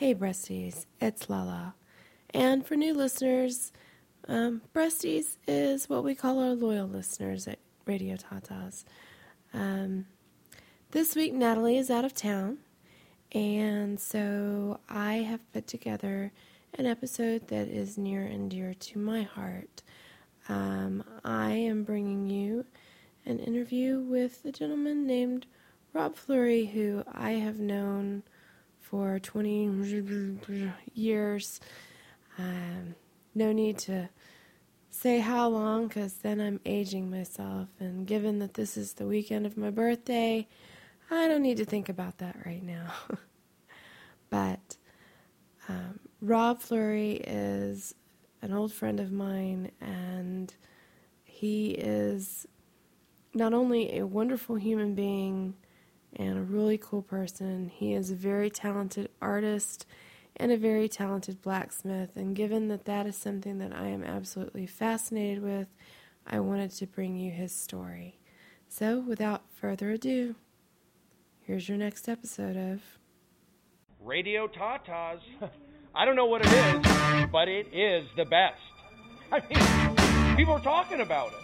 Hey, Breasties, it's Lala. And for new listeners, um, Breasties is what we call our loyal listeners at Radio Tatas. Um, this week, Natalie is out of town, and so I have put together an episode that is near and dear to my heart. Um, I am bringing you an interview with a gentleman named Rob Flurry, who I have known for 20 years. Um, no need to say how long because then I'm aging myself. And given that this is the weekend of my birthday, I don't need to think about that right now. but um, Rob Flurry is an old friend of mine, and he is not only a wonderful human being and a really cool person, he is a very talented artist and a very talented blacksmith. And given that that is something that I am absolutely fascinated with, I wanted to bring you his story. So, without further ado, here's your next episode of Radio Tatas. I don't know what it is, but it is the best. I mean, people are talking about it.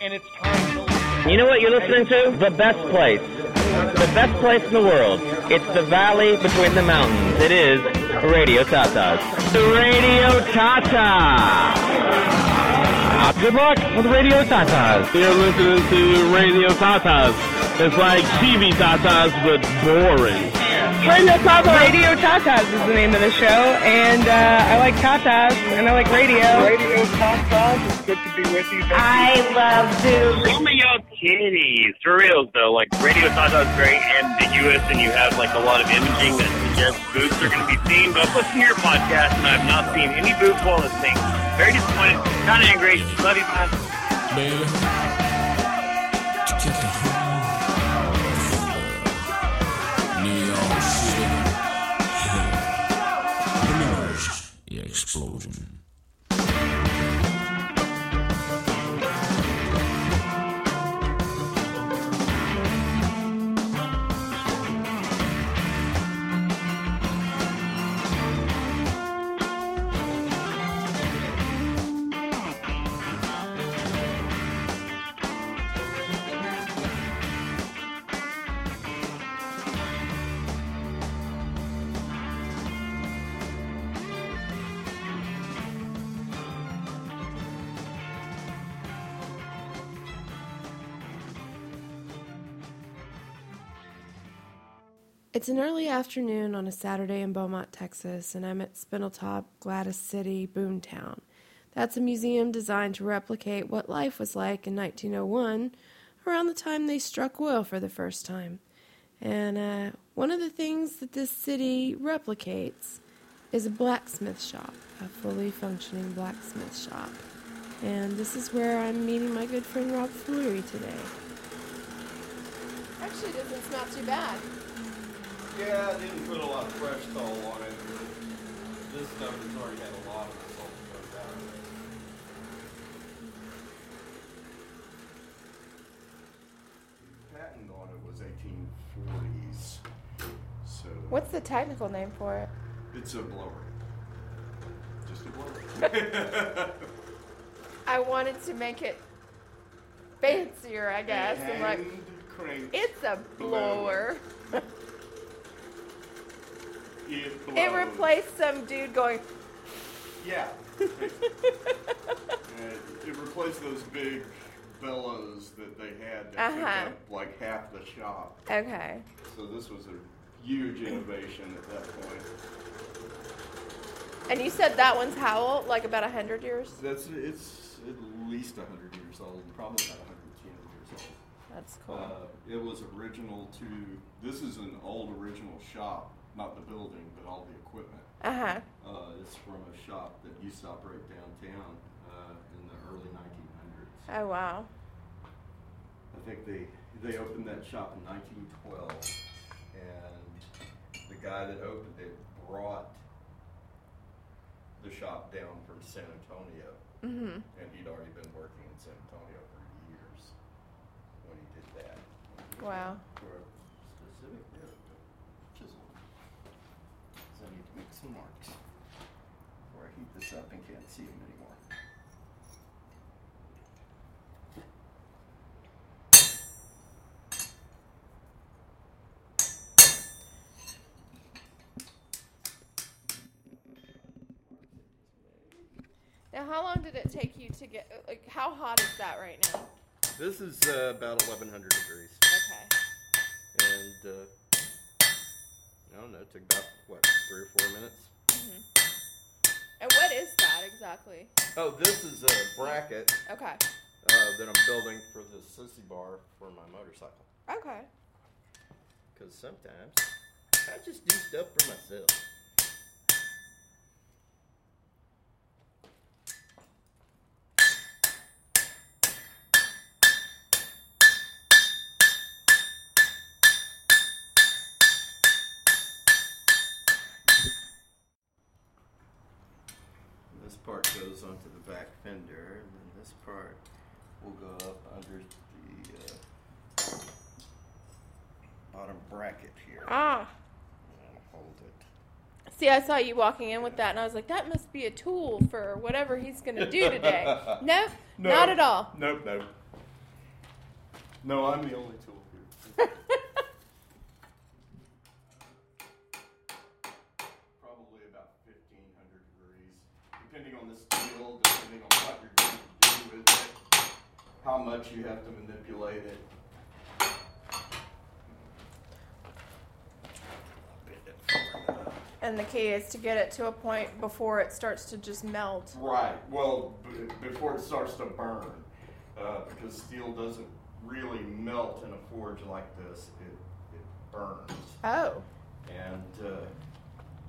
And it's time to. You know what you're listening to? The best place. The best place in the world. It's the valley between the mountains. It is Radio Tatas. Radio Tata. Good luck with Radio Tatas. You're listening to Radio Tatas. It's like TV Tatas, but boring. Radio Tatas. Radio Tatas is the name of the show, and uh, I like Tatas, and I like radio. Radio Tatas, it's good to be with you. I love to. Some of y'all kitties. For real though, like Radio Tata is very ambiguous, and you have like a lot of imaging that suggests boobs are going to be seen. But I've listened to your podcast, and I've not seen any boobs while listening. Very disappointed, kind of angry. Love you, man. Baby. Explosion. It's an early afternoon on a Saturday in Beaumont, Texas, and I'm at Spindletop, Gladys City, Boomtown. That's a museum designed to replicate what life was like in 1901, around the time they struck oil for the first time. And uh, one of the things that this city replicates is a blacksmith shop, a fully functioning blacksmith shop. And this is where I'm meeting my good friend Rob Flurry today. Actually, doesn't smell too bad. Yeah, I didn't put a lot of fresh coal on it. This stuff has already had a lot of salt cooked out of it. Patent on it was 1840s. So What's the technical name for it? it's a blower. Just a blower. I wanted to make it fancier, I guess. I'm like, Hand crank. it's a blower. It, It replaced some dude going, Yeah. And it replaced those big bellows that they had that Uh-huh. took up like half the shop. okay. So this was a huge innovation at that point. And you said that one's how old? Like about a hundred years? That's it's at least hundred years old, probably about hundred ten years old. That's cool. Uh, it was original to. This is an old original shop, not the building, but all the equipment. Uh huh. Uh, it's from a shop that used to operate downtown uh, in the early 1900s. Oh wow. I think they they opened that shop in 1912, and the guy that opened it brought the shop down from San Antonio, Mhm. and he'd already been working in San Antonio for years when he did that. Wow. For a specific bit of chisel. So you can this up and can't see them anymore. Now, how long did it take you to get? Like, how hot is that right now? This is uh, about 1100 degrees. Okay. And uh, I don't know, it took about, what, three or four minutes? And what is that exactly? Oh, this is a bracket Okay. uh, that I'm building for the sissy bar for my motorcycle. Okay. Because sometimes I just do stuff for myself. Goes onto the back fender, and then this part will go up under the uh, bottom bracket here. Ah. And hold it. See, I saw you walking in with that, and I was like, that must be a tool for whatever he's going to do today. nope, No. not at all. Nope, nope. No, I'm the only tool here. Probably about 1500 degrees, depending on the steel, depending on what you're going to do with it, how much you have to manipulate it. Bend it far enough. And the key is to get it to a point before it starts to just melt. Right. Well, b- before it starts to burn, uh, because steel doesn't really melt in a forge like this. It, it burns, Oh. and uh,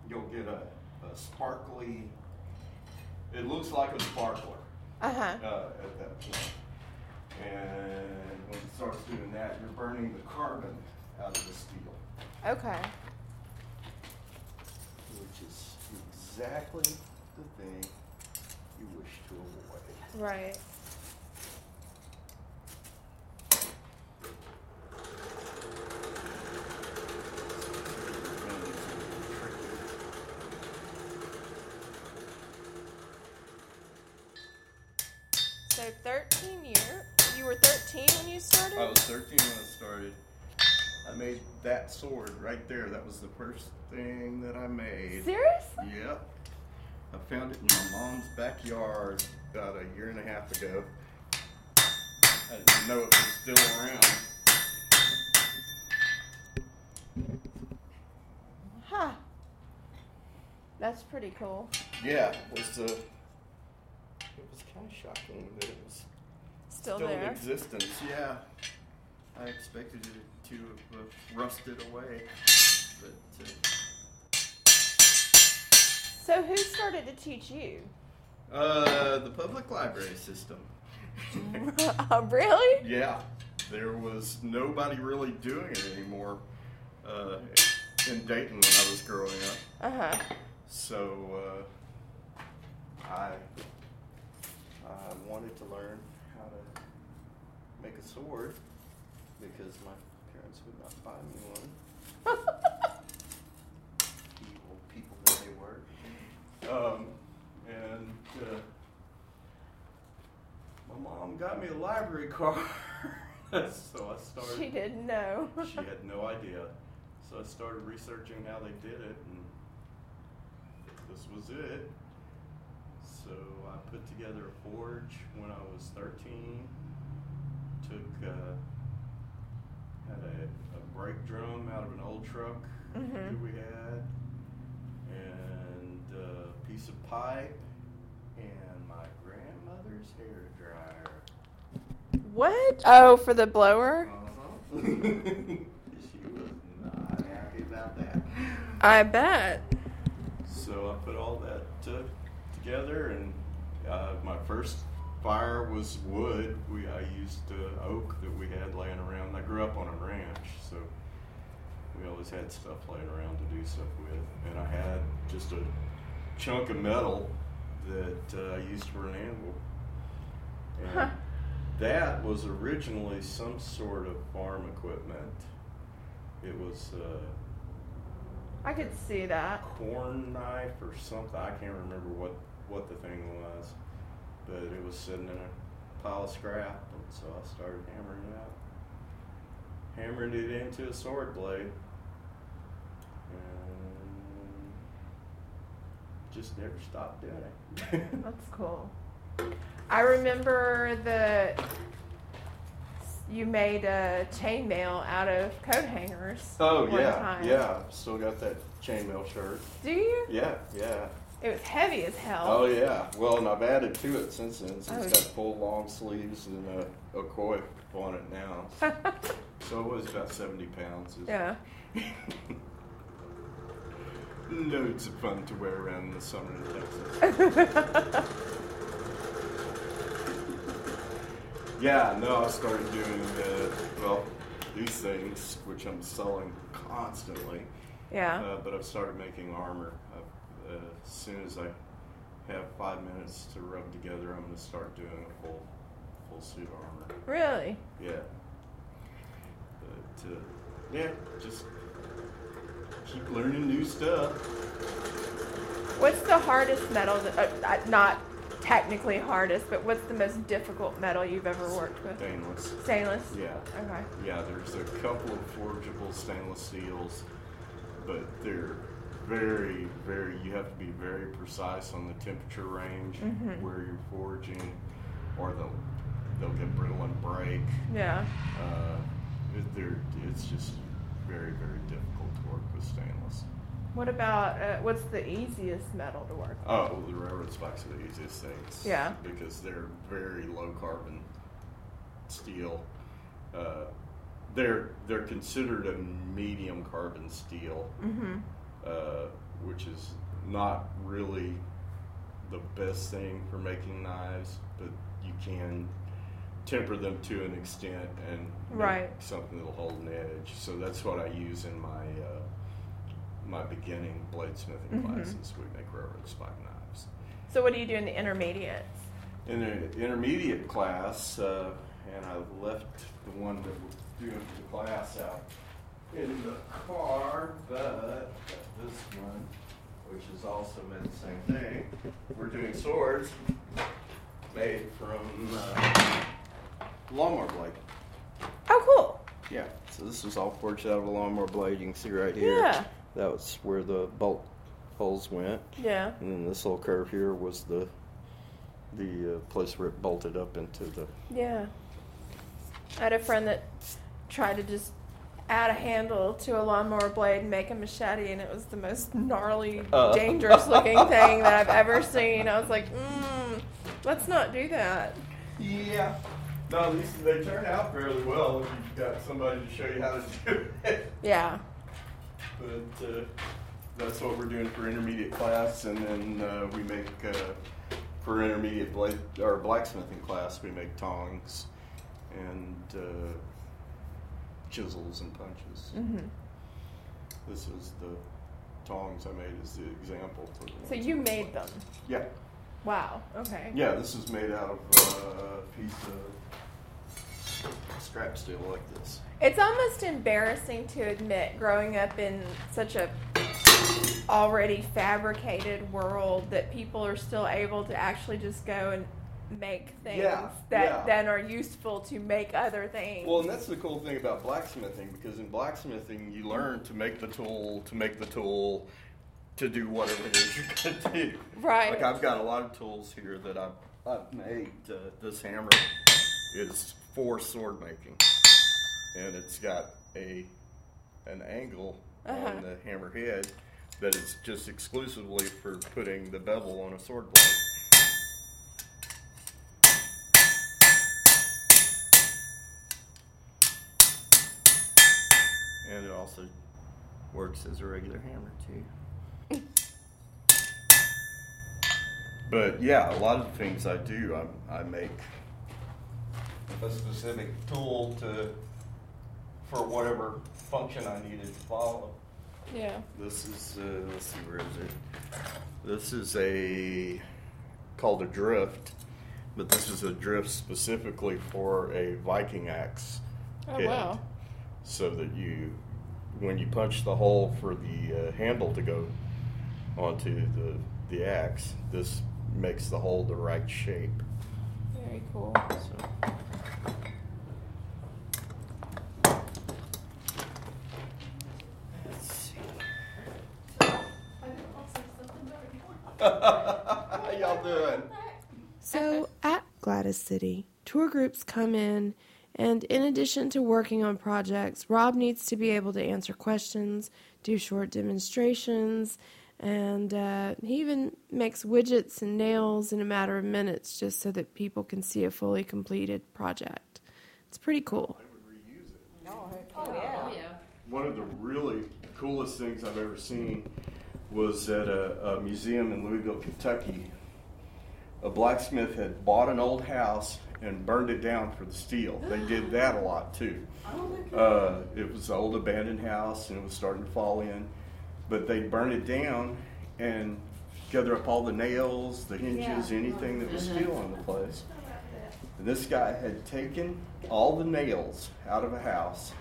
you'll get a, a sparkly. It looks like a sparkler Uh huh. uh, at that point. And when it starts doing that, you're burning the carbon out of the steel, Okay. which is exactly the thing you wish to avoid. Right. So 13 year. You were 13 when you started. I was 13 when I started. I made that sword right there. That was the first thing that I made. Seriously? Yep. I found it in my mom's backyard about a year and a half ago. I didn't know it was still around. Huh. That's pretty cool. Yeah, it was. Uh, it was kind of shocking that it was Still, still in there. existence. Yeah, I expected it to have uh, rusted away, but. Uh, So who started to teach you? Uh, the public library system. really? Yeah, there was nobody really doing it anymore uh, in Dayton when I was growing up. Uh huh. So uh, I I wanted to learn how to make a sword because my parents would not buy me one. Evil people that they were. Um, and uh, my mom got me a library card. so I started. She didn't know. she had no idea. So I started researching how they did it, and this was it. So I put together a forge when I was 13. Took, uh, had a, a brake drum out of an old truck Mhm. that we had, and a piece of pipe, and my grandmother's hair dryer. What? Oh, for the blower? Uh-huh. she was not happy about that. I bet. So I put all that uh, together, and uh, my first fire was wood. We I used uh, oak that we had laying around. I grew up on a ranch, so we always had stuff laying around to do stuff with. And I had just a chunk of metal that uh, I used for an anvil. And Huh. that was originally some sort of farm equipment. It was. Uh, I could see that. corn knife or something. I can't remember what what the thing was, but it was sitting in a pile of scrap, and so I started hammering it out. Hammering it into a sword blade, and just never stopped doing it. That's cool. I remember the you made a chainmail out of coat hangers. oh yeah, time. yeah. Still got that chainmail shirt. Do you? Yeah, yeah. It was heavy as hell. Oh yeah. Well, and I've added to it since then. So Oh. it's got full long sleeves and a, a coif on it now. so it was about seventy pounds. Yeah. Loads of fun to wear around in the summer in Texas. yeah, no, I started doing uh, well these things, which I'm selling constantly. Yeah. Uh, but I've started making armor. Uh, as soon as I have five minutes to rub together, I'm going to start doing a full full suit armor. Really? Yeah. But uh, yeah, just keep learning new stuff. What's the hardest metal? That, uh, uh, not technically hardest, but what's the most difficult metal you've ever worked with? Stainless. Stainless. Yeah. Okay. Yeah, there's a couple of forgeable stainless steels, but they're very, very, you have to be very precise on the temperature range Mhm. where you're forging, or they'll, they'll get brittle and break. Yeah. Uh, it, they're, it's just very, very difficult to work with stainless. What about uh, what's the easiest metal to work with? Oh, the railroad spikes are the easiest things. Yeah. Because they're very low carbon steel. Uh, they're they're considered a medium carbon steel, Mhm. Uh, which is not really the best thing for making knives, but you can temper them to an extent and make Right. something that'll hold an edge. So that's what I use in my uh, my beginning bladesmithing Mhm. classes. We make railroad spike knives. So what do you do in the intermediates? In the intermediate class, uh, and I left the one that we're doing for the class out in the car, but this one, which is also made the same thing, we're doing swords made from uh, lawnmower blade. Oh, cool. Yeah, so this was all forged out of a lawnmower blade. You can see right here. Yeah. That was where the bolt holes went. Yeah. And then this little curve here was the the uh, place where it bolted up into the. Yeah. I had a friend that tried to just add a handle to a lawnmower blade and make a machete, and it was the most gnarly, Uh. dangerous looking thing that I've ever seen. I was like, mm, let's not do that. Yeah. No, these they turn out fairly well if you've got somebody to show you how to do it. Yeah. But uh, that's what we're doing for intermediate class, and then uh, we make uh, for intermediate blade or blacksmithing class we make tongs and uh, chisels and punches. hmm This is the tongs I made as the example for the. So you made them. Yeah. Wow. Okay. Yeah, this is made out of uh, a piece of scrap steel like this. It's almost embarrassing to admit growing up in such a already fabricated world that people are still able to actually just go and make things Yeah, that yeah. then are useful to make other things. Well, and that's the cool thing about blacksmithing because in blacksmithing you learn to make the tool, to make the tool, to do whatever it is you're going to do. Right. Like I've got a lot of tools here that I've, I've made. Uh, this hammer is for sword making, and it's got a an angle Uh-huh. on the hammer head that is just exclusively for putting the bevel on a sword blade. And it also works as a regular hammer too. but yeah, a lot of the things I do, I, I make a specific tool to for whatever function I needed to follow. yeah. This is uh, let's see where is it? This is a called a drift, but this is a drift specifically for a Viking axe. Oh head. wow. So that you, when you punch the hole for the uh, handle to go onto the the axe, this makes the hole the right shape. Very cool. So. How y'all doing? So at Gladys City, tour groups come in, and in addition to working on projects, Rob needs to be able to answer questions, do short demonstrations, and uh, he even makes widgets and nails in a matter of minutes just so that people can see a fully completed project. It's pretty cool. One of the really coolest things I've ever seen was at a, a museum in Louisville, Kentucky. A blacksmith had bought an old house and burned it down for the steel. They did that a lot too. Uh, it was an old abandoned house and it was starting to fall in, but they'd burn it down and gather up all the nails, the hinges, anything that was steel on the place. And this guy had taken all the nails out of a house,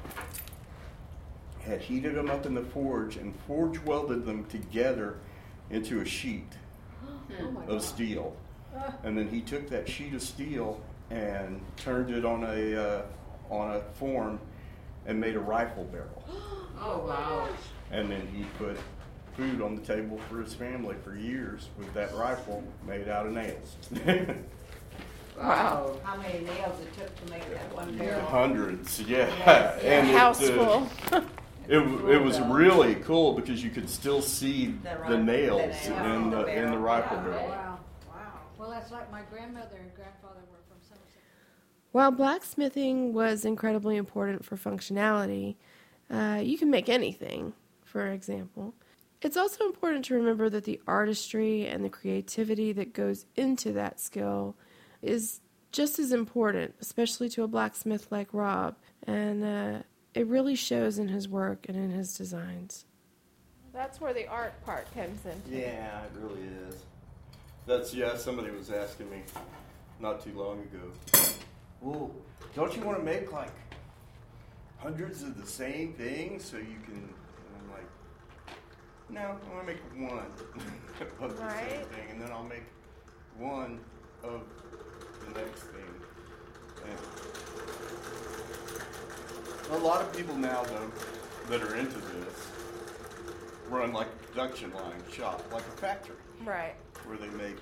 had heated them up in the forge, and forge welded them together into a sheet of steel. And then he took that sheet of steel and turned it on a uh, on a form and made a rifle barrel. Oh, wow. And then he put food on the table for his family for years with that rifle made out of nails. Wow. How many nails it took to make that one barrel? Hundreds, yeah. Yes. And it, House uh, full. It, it was really cool because you could still see The the nails the nail in the in the rifle barrel. Wow, wow. Well, that's like my grandmother and grandfather were from Somerset. While blacksmithing was incredibly important for functionality, uh, you can make anything, for example. It's also important to remember that the artistry and the creativity that goes into that skill is just as important, especially to a blacksmith like Rob, and uh, it really shows in his work and in his designs. That's where the art part comes in. Yeah, it really is. That's yeah. Somebody was asking me not too long ago. Well, don't you want to make like hundreds of the same thing so you can? And I'm like, no, I want to make one of the same thing, and then I'll make one of the next thing. And a lot of people now, though, that are into this run like a production line shop, like a factory, Right. where they make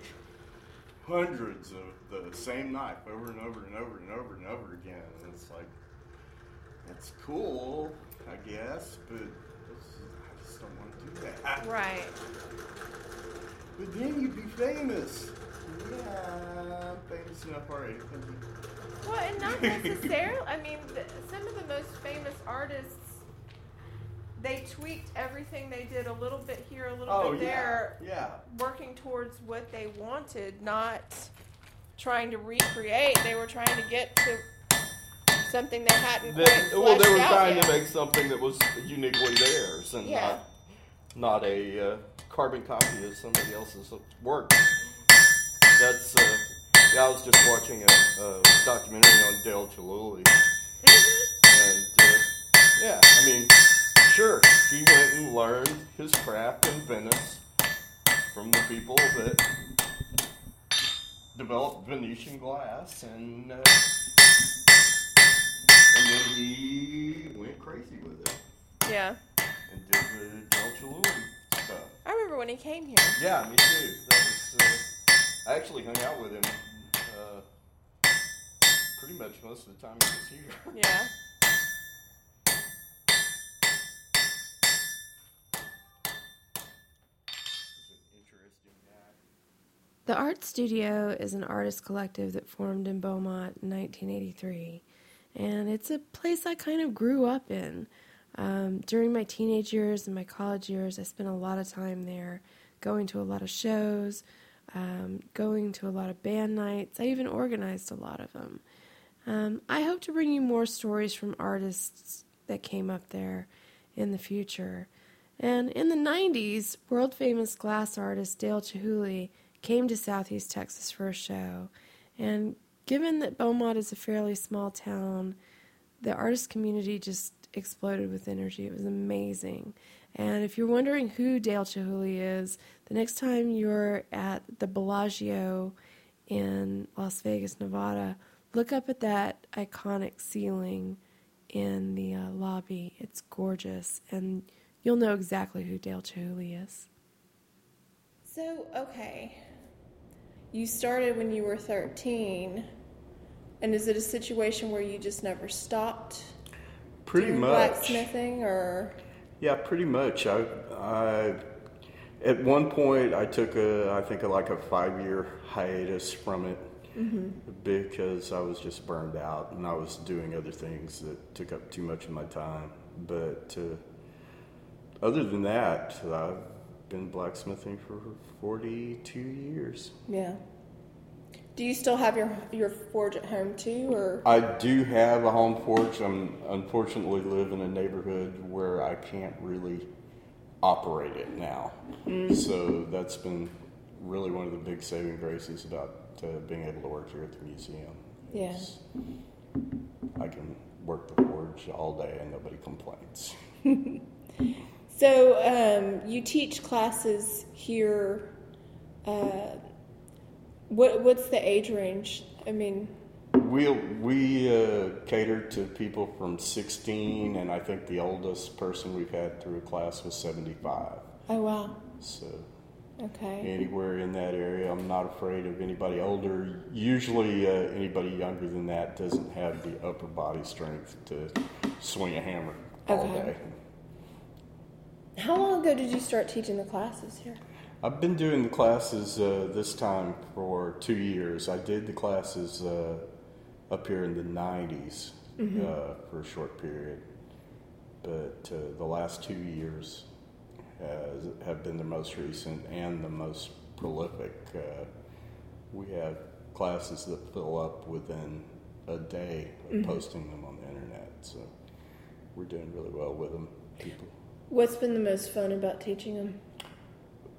hundreds of the same knife over and over and over and over and over again. And it's like, it's cool, I guess, but I just don't want to do that. Right. But then you'd be famous. Yeah, I'm famous enough already. Well, and not necessarily. I mean, the, some of the most famous artists, they tweaked everything they did a little bit here, a little Oh, bit yeah, there, yeah. working towards what they wanted, not trying to recreate. They were trying to get to something they hadn't They- quite well, they fleshed were out trying yet. to make something that was uniquely theirs and Yeah. not not a uh, carbon copy of somebody else's work. That's uh, yeah. I was just watching a, a documentary on Dale Chihuly, and uh, yeah, I mean, sure, he went and learned his craft in Venice from the people that developed Venetian glass, and uh, and then he went crazy with it Yeah. and did the Del Chihuly stuff. I remember when he came here. Yeah, me too. That was. Uh, I actually hung out with him uh, pretty much most of the time he was here. Yeah. The Art Studio is an artist collective that formed in Beaumont in 1983, and it's a place I kind of grew up in. Um, during my teenage years and my college years, I spent a lot of time there, going to a lot of shows, um, going to a lot of band nights. I even organized a lot of them. Um, I hope to bring you more stories from artists that came up there in the future. And in the 90s, world famous glass artist Dale Chihuly came to Southeast Texas for a show. And given that Beaumont is a fairly small town, the artist community just exploded with energy. It was amazing. And if you're wondering who Dale Chihuly is, the next time you're at the Bellagio in Las Vegas, Nevada, look up at that iconic ceiling in the uh, lobby. It's gorgeous, and you'll know exactly who Dale Chihuly is. So, okay. You started when you were 13. And is it a situation where you just never stopped Pretty much. blacksmithing or Yeah, pretty much. I, I, at one point, I took a, I think, a, like a five-year hiatus from it Mhm. because I was just burned out and I was doing other things that took up too much of my time. But uh, other than that, I've been blacksmithing for 42 years. yeah? Do you still have your your forge at home too, or I do have a home forge. I'm unfortunately live in a neighborhood where I can't really operate it now. Mm. So that's been really one of the big saving graces about uh, being able to work here at the museum. Yeah. I can work the forge all day and nobody complains. so um, you teach classes here? Uh, what what's the age range? I mean, We we uh, cater to people from 16, and I think the oldest person we've had through a class was 75. oh wow, So okay, anywhere in that area, I'm not afraid of anybody older. Usually, uh, anybody younger than that doesn't have the upper body strength to swing a hammer all Okay. day. How long ago did you start teaching the classes here? I've been doing the classes uh, this time for two years. I did the classes uh, up here in the 90s Mhm. uh, for a short period, but uh, the last two years has, have been the most recent and the most prolific. Uh, we have classes that fill up within a day of Mhm. posting them on the internet, so we're doing really well with them. People What's been the most fun about teaching them?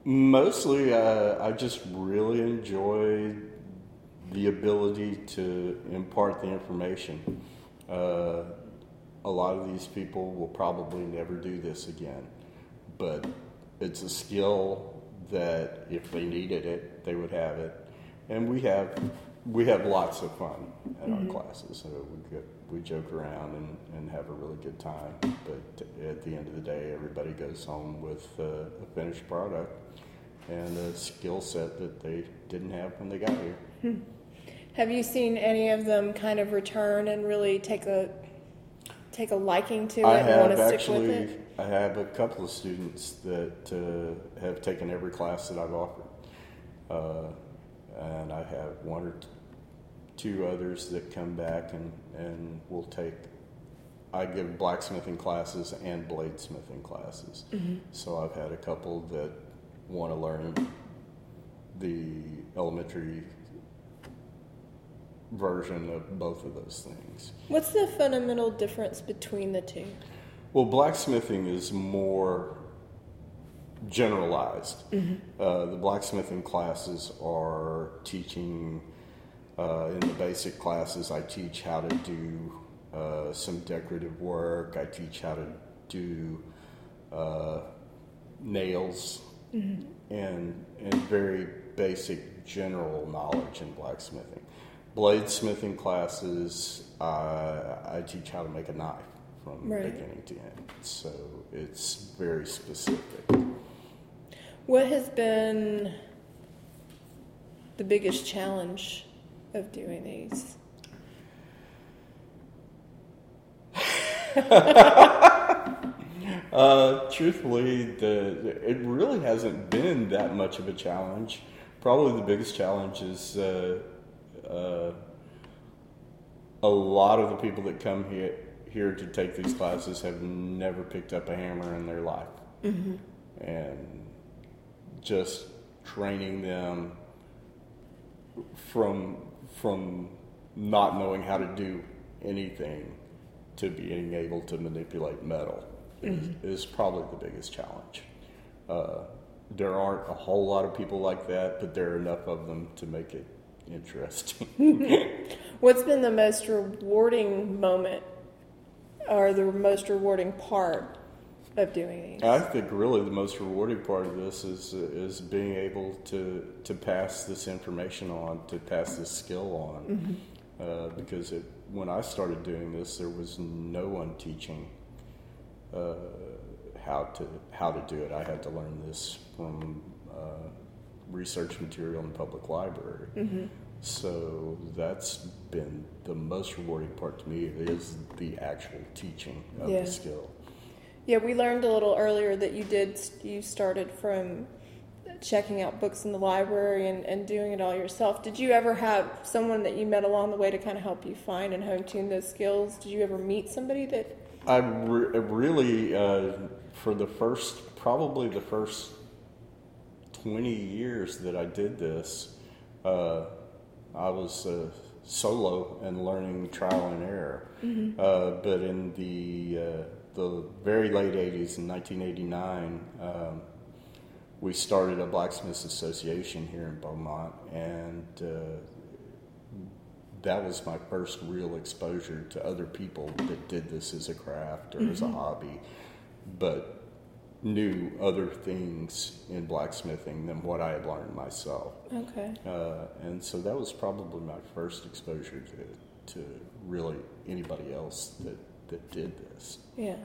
Mostly, uh, I just really enjoy the ability to impart the information. Uh, a lot of these people will probably never do this again, but it's a skill that if they needed it, they would have it. And we have we have lots of fun at Mhm. our classes. So we get, we joke around and, and have a really good time. But at the end of the day, everybody goes home with uh, a finished product and a skill set that they didn't have when they got here. Hmm. Have you seen any of them kind of return and really take a take a liking to it I and want have to stick actually, with it? I have a couple of students that uh, have taken every class that I've offered, uh, and I have one or two others that come back and and will take. I give blacksmithing classes and bladesmithing classes, Mhm. so I've had a couple that want to learn the elementary version of both of those things. What's the fundamental difference between the two? Well, blacksmithing is more generalized. Mhm. Uh, the blacksmithing classes are teaching, uh, in the basic classes, I teach how to do uh, some decorative work, I teach how to do uh, nails, Mhm. and, and very basic general knowledge in blacksmithing. Bladesmithing classes, uh, I teach how to make a knife from Right. beginning to end. So it's very specific. What has been the biggest challenge of doing these? Uh, truthfully, the it really hasn't been that much of a challenge. Probably the biggest challenge is uh, uh, a lot of the people that come here here to take these classes have never picked up a hammer in their life, Mhm. and just training them from from not knowing how to do anything to being able to manipulate metal Mhm. is, is probably the biggest challenge. Uh, there aren't a whole lot of people like that, but there are enough of them to make it interesting. What's been the most rewarding moment or the most rewarding part of doing these? I think really the most rewarding part of this is is being able to to pass this information on, to pass this skill on, Mhm. uh, because it, when I started doing this, there was no one teaching uh, how to how to do it. I had to learn this from uh, research material in the public library. Mhm. So that's been the most rewarding part to me is the actual teaching of Yeah. the skill. Yeah, we learned a little earlier that you did. You started from checking out books in the library and, and doing it all yourself. Did you ever have someone that you met along the way to kind of help you find and hone tune those skills? Did you ever meet somebody that? I re- really, uh, for the first, probably the first 20 years that I did this, uh, I was uh, solo and learning trial and error. Mhm. Uh, but in the, uh, the very late 80s, in 1989, um, we started a blacksmiths association here in Beaumont, and uh, that was my first real exposure to other people that did this as a craft or as a Mhm. hobby, but knew other things in blacksmithing than what I had learned myself. Okay. Uh, and so that was probably my first exposure to, to really anybody else that, that did this. Yeah.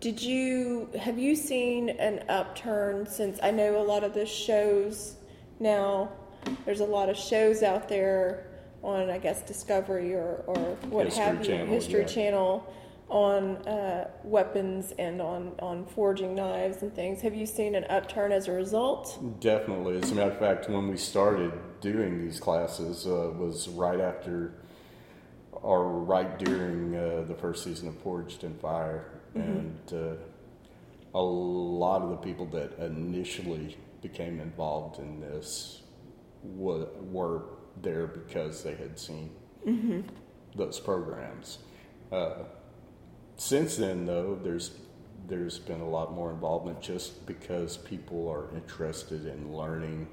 Did you have you seen an upturn since I know a lot of the shows now? There's a lot of shows out there on I guess Discovery or or what History have you, Channel, History yeah. Channel, on uh, weapons and on on forging knives and things. Have you seen an upturn as a result? Definitely. As a matter of fact, when we started doing these classes, uh, was right after or right during uh, the first season of Forged in Fire, Mhm. and uh, a lot of the people that initially became involved in this wa- were there because they had seen Mhm. those programs. Uh, since then, though, there's there's been a lot more involvement just because people are interested in learning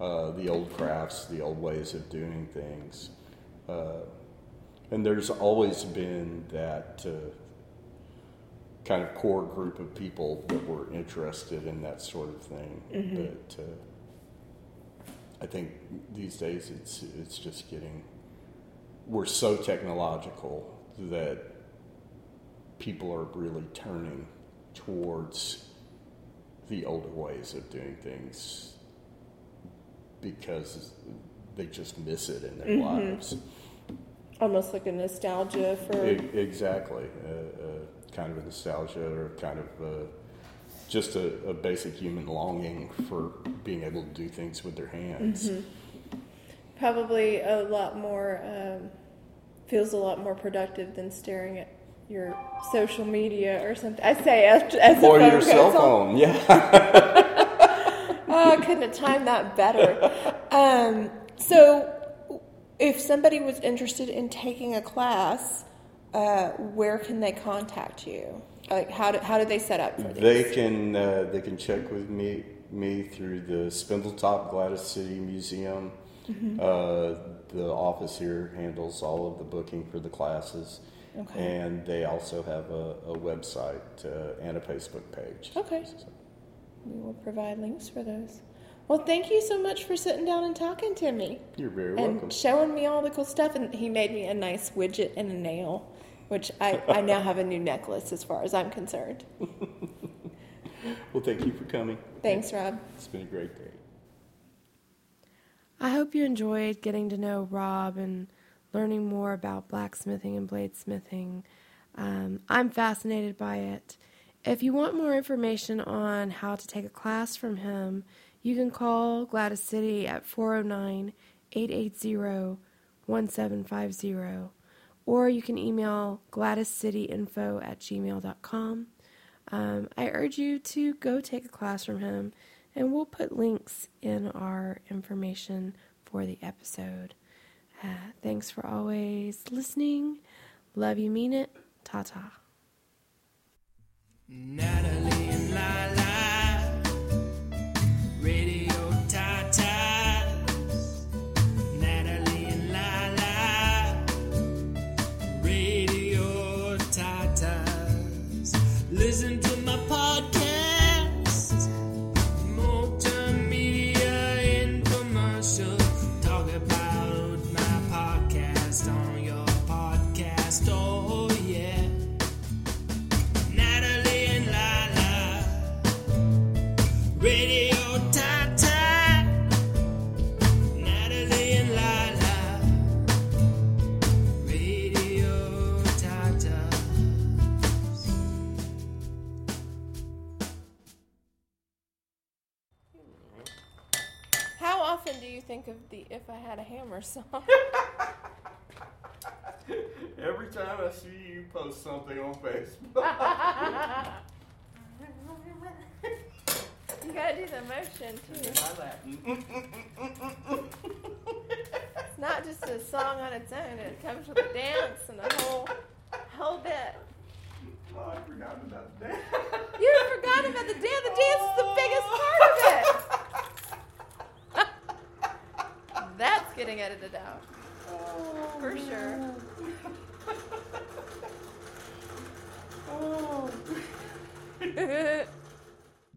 uh, the old crafts, the old ways of doing things, uh, and there's always been that uh, kind of core group of people that were interested in that sort of thing. Mhm. But uh, I think these days it's it's just getting we're so technological that people are really turning towards the older ways of doing things because they just miss it in their Mhm. lives. Almost like a nostalgia for. E- exactly, uh, uh, kind of a nostalgia or kind of uh, just a, a basic human longing for being able to do things with their hands. Mhm. Probably a lot more, um, feels a lot more productive than staring at your social media or something. I say as, as a Or your cell phone, yeah. oh, I couldn't have timed that better. Um, so, if somebody was interested in taking a class, uh, where can they contact you? Like, how do, how do they set up for these? They can uh, they can check with me me through the Spindletop Gladys City Museum. Mhm. Uh, the office here handles all of the booking for the classes, Okay. and they also have a, a website uh, and a Facebook page. Okay. We will provide links for those. Well, thank you so much for sitting down and talking to me. You're very and welcome. showing me all the cool stuff. And he made me a nice widget and a nail, which I, I now have a new necklace as far as I'm concerned. Well, thank you for coming. Thanks, Rob. It's been a great day. I hope you enjoyed getting to know Rob and learning more about blacksmithing and bladesmithing. Um, I'm fascinated by it. If you want more information on how to take a class from him, you can call Gladys City at 409 880 1750, or you can email gladyscityinfo at gmail.com. Um, I urge you to go take a class from him, and we'll put links in our information for the episode. Uh, thanks for always listening. Love you, mean it. Ta ta. Had song? Every time I see you post something on Facebook. you gotta do the motion too. It's not just a song on its own, it comes with a dance and a whole whole bit. Oh, I forgot about the dance. You forgot about the dance. The dance is the biggest part of it. That's getting edited out. Oh, For sure. Oh.